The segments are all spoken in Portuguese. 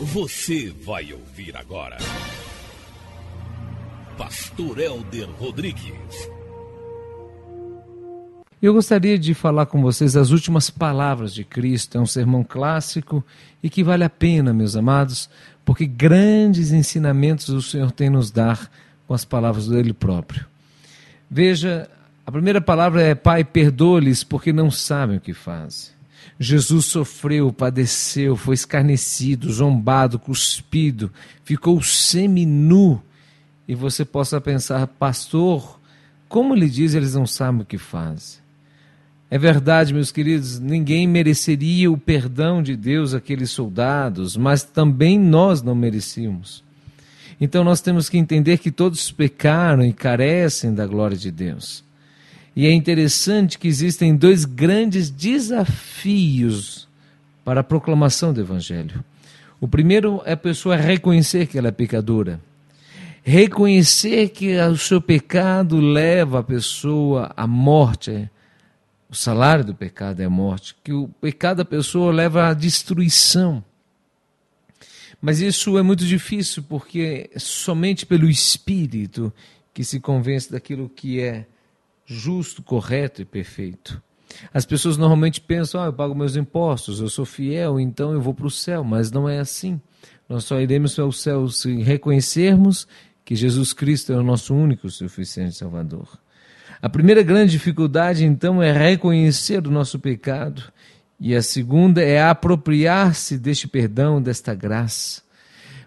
Você vai ouvir agora. Pastor Elder Rodrigues. Eu gostaria de falar com vocês as últimas palavras de Cristo. É um sermão clássico e que vale a pena, meus amados, porque grandes ensinamentos o Senhor tem nos dar com as palavras dele próprio. Veja, a primeira palavra é: Pai, perdoa-lhes porque não sabem o que fazem. Jesus sofreu, padeceu, foi escarnecido, zombado, cuspido, ficou seminu. E você possa pensar, pastor, como lhe diz, eles não sabem o que fazem. É verdade, meus queridos, ninguém mereceria o perdão de Deus, aqueles soldados, mas também nós não merecíamos. Então nós temos que entender que todos pecaram e carecem da glória de Deus. E é interessante que existem dois grandes desafios para a proclamação do Evangelho. O primeiro é a pessoa reconhecer que ela é pecadora. Reconhecer que o seu pecado leva a pessoa à morte. O salário do pecado é a morte. Que o pecado da pessoa leva à destruição. Mas isso é muito difícil porque é somente pelo Espírito que se convence daquilo que é justo, correto e perfeito. As pessoas normalmente pensam: ah, eu pago meus impostos, eu sou fiel, então eu vou para o céu. Mas não é assim. Nós só iremos para o céu se reconhecermos que Jesus Cristo é o nosso único suficiente Salvador. A primeira grande dificuldade, então, é reconhecer o nosso pecado, e a segunda é apropriar-se deste perdão, desta graça.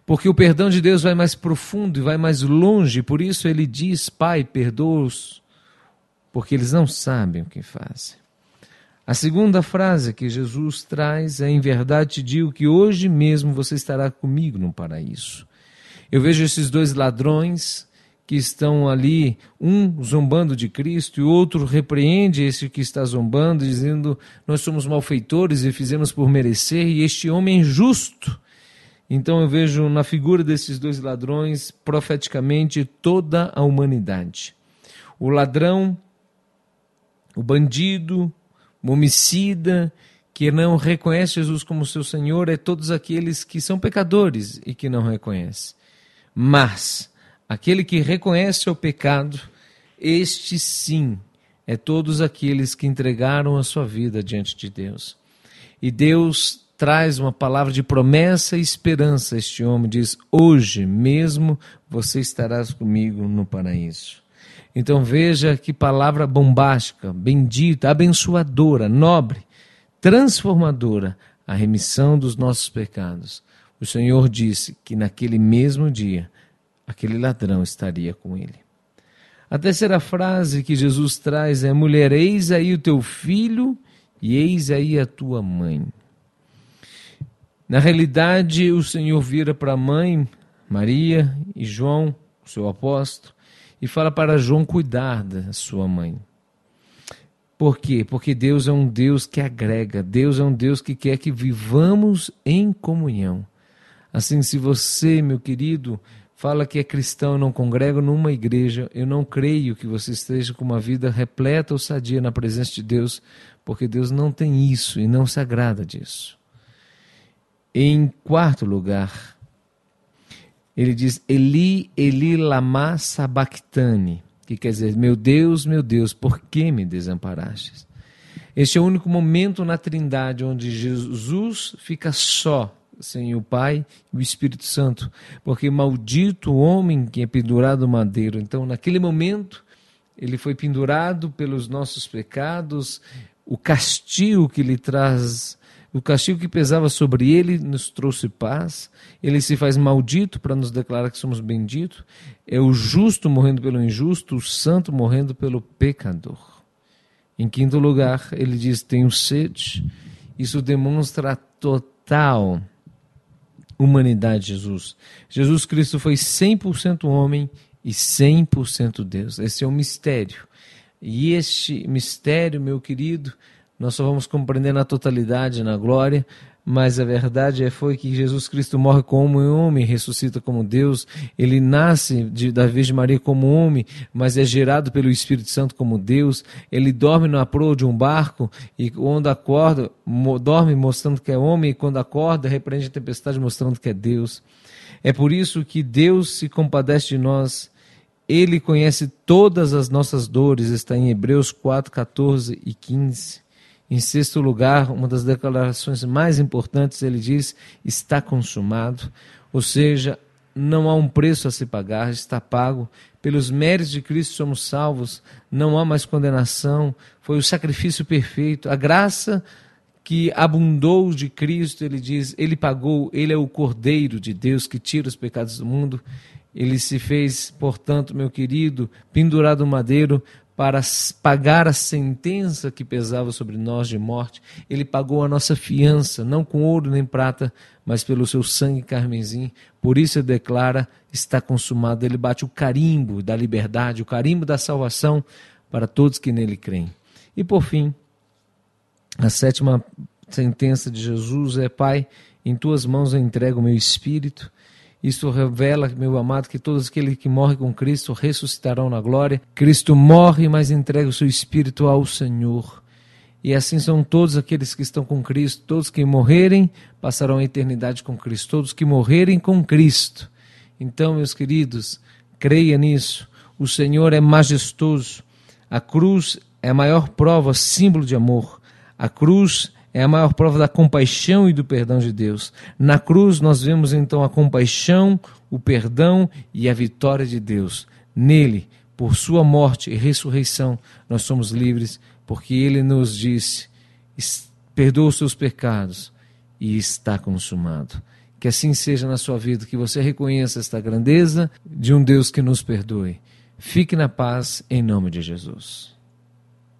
Porque o perdão de Deus vai mais profundo e vai mais longe, por isso ele diz: Pai, perdoa-os, porque eles não sabem o que fazem. A segunda frase que Jesus traz é: Em verdade te digo que hoje mesmo você estará comigo no paraíso. Eu vejo esses dois ladrões que estão ali, um zombando de Cristo e outro repreende esse que está zombando, dizendo: Nós somos malfeitores e fizemos por merecer, e este homem é justo. Então eu vejo na figura desses dois ladrões, profeticamente, toda a humanidade. O ladrão o bandido, o homicida, que não reconhece Jesus como seu Senhor, é todos aqueles que são pecadores e que não reconhecem. Mas aquele que reconhece o pecado, este sim é todos aqueles que entregaram a sua vida diante de Deus. E Deus traz uma palavra de promessa e esperança. Este homem diz: Hoje mesmo você estarás comigo no paraíso. Então veja que palavra bombástica, bendita, abençoadora, nobre, transformadora, a remissão dos nossos pecados. O Senhor disse que naquele mesmo dia aquele ladrão estaria com ele. A terceira frase que Jesus traz é: Mulher, eis aí o teu filho e eis aí a tua mãe. Na realidade, o Senhor vira para a mãe, Maria e João, o seu apóstolo, e fala para João cuidar da sua mãe. Por quê? Porque Deus é um Deus que agrega, Deus é um Deus que quer que vivamos em comunhão. Assim, se você, meu querido, fala que é cristão não congrega numa igreja, eu não creio que você esteja com uma vida repleta ou sadia na presença de Deus, porque Deus não tem isso e não se agrada disso. Em quarto lugar, ele diz Eli, Eli lama sabachthani, que quer dizer, meu Deus, meu Deus, por que me desamparastes? Este é o único momento na Trindade onde Jesus fica só, sem o Pai e o Espírito Santo, porque maldito o homem que é pendurado no madeiro. Então, naquele momento, ele foi pendurado pelos nossos pecados, o castigo que lhe traz o castigo que pesava sobre ele nos trouxe paz. Ele se faz maldito para nos declarar que somos benditos. É o justo morrendo pelo injusto, o santo morrendo pelo pecador. Em quinto lugar, ele diz: Tenho sede. Isso demonstra a total humanidade de Jesus. Jesus Cristo foi 100% homem e 100% Deus. Esse é um mistério. E este mistério, meu querido, nós só vamos compreender na totalidade, na glória, mas a verdade é foi que Jesus Cristo morre como homem, ressuscita como Deus, ele nasce de, da Virgem Maria como homem, mas é gerado pelo Espírito Santo como Deus, ele dorme na proa de um barco e quando acorda, dorme mostrando que é homem e quando acorda repreende a tempestade mostrando que é Deus. É por isso que Deus se compadece de nós, ele conhece todas as nossas dores, está em Hebreus 4, 14 e 15. Em sexto lugar, uma das declarações mais importantes, ele diz: está consumado, ou seja, não há um preço a se pagar, está pago. Pelos méritos de Cristo somos salvos, não há mais condenação, foi o sacrifício perfeito, a graça que abundou de Cristo, ele diz, ele pagou, ele é o Cordeiro de Deus que tira os pecados do mundo. Ele se fez, portanto, meu querido, pendurado no madeiro para pagar a sentença que pesava sobre nós de morte. Ele pagou a nossa fiança, não com ouro nem prata, mas pelo seu sangue carmesim. Por isso ele declara: está consumado. Ele bate o carimbo da liberdade, o carimbo da salvação para todos que nele creem. E por fim, a sétima sentença de Jesus é: Pai, em tuas mãos eu entrego o meu espírito. Isso revela, meu amado, que todos aqueles que morrem com Cristo ressuscitarão na glória. Cristo morre, mas entrega o seu espírito ao Senhor. E assim são todos aqueles que estão com Cristo. Todos que morrerem passarão a eternidade com Cristo. Todos que morrerem com Cristo. Então, meus queridos, creia nisso. O Senhor é majestoso. A cruz é a maior prova, símbolo de amor. A cruz é a maior prova da compaixão e do perdão de Deus. Na cruz nós vemos então a compaixão, o perdão e a vitória de Deus. Nele, por sua morte e ressurreição, nós somos livres, porque ele nos disse: perdoa os seus pecados e está consumado. Que assim seja na sua vida, que você reconheça esta grandeza de um Deus que nos perdoe. Fique na paz em nome de Jesus.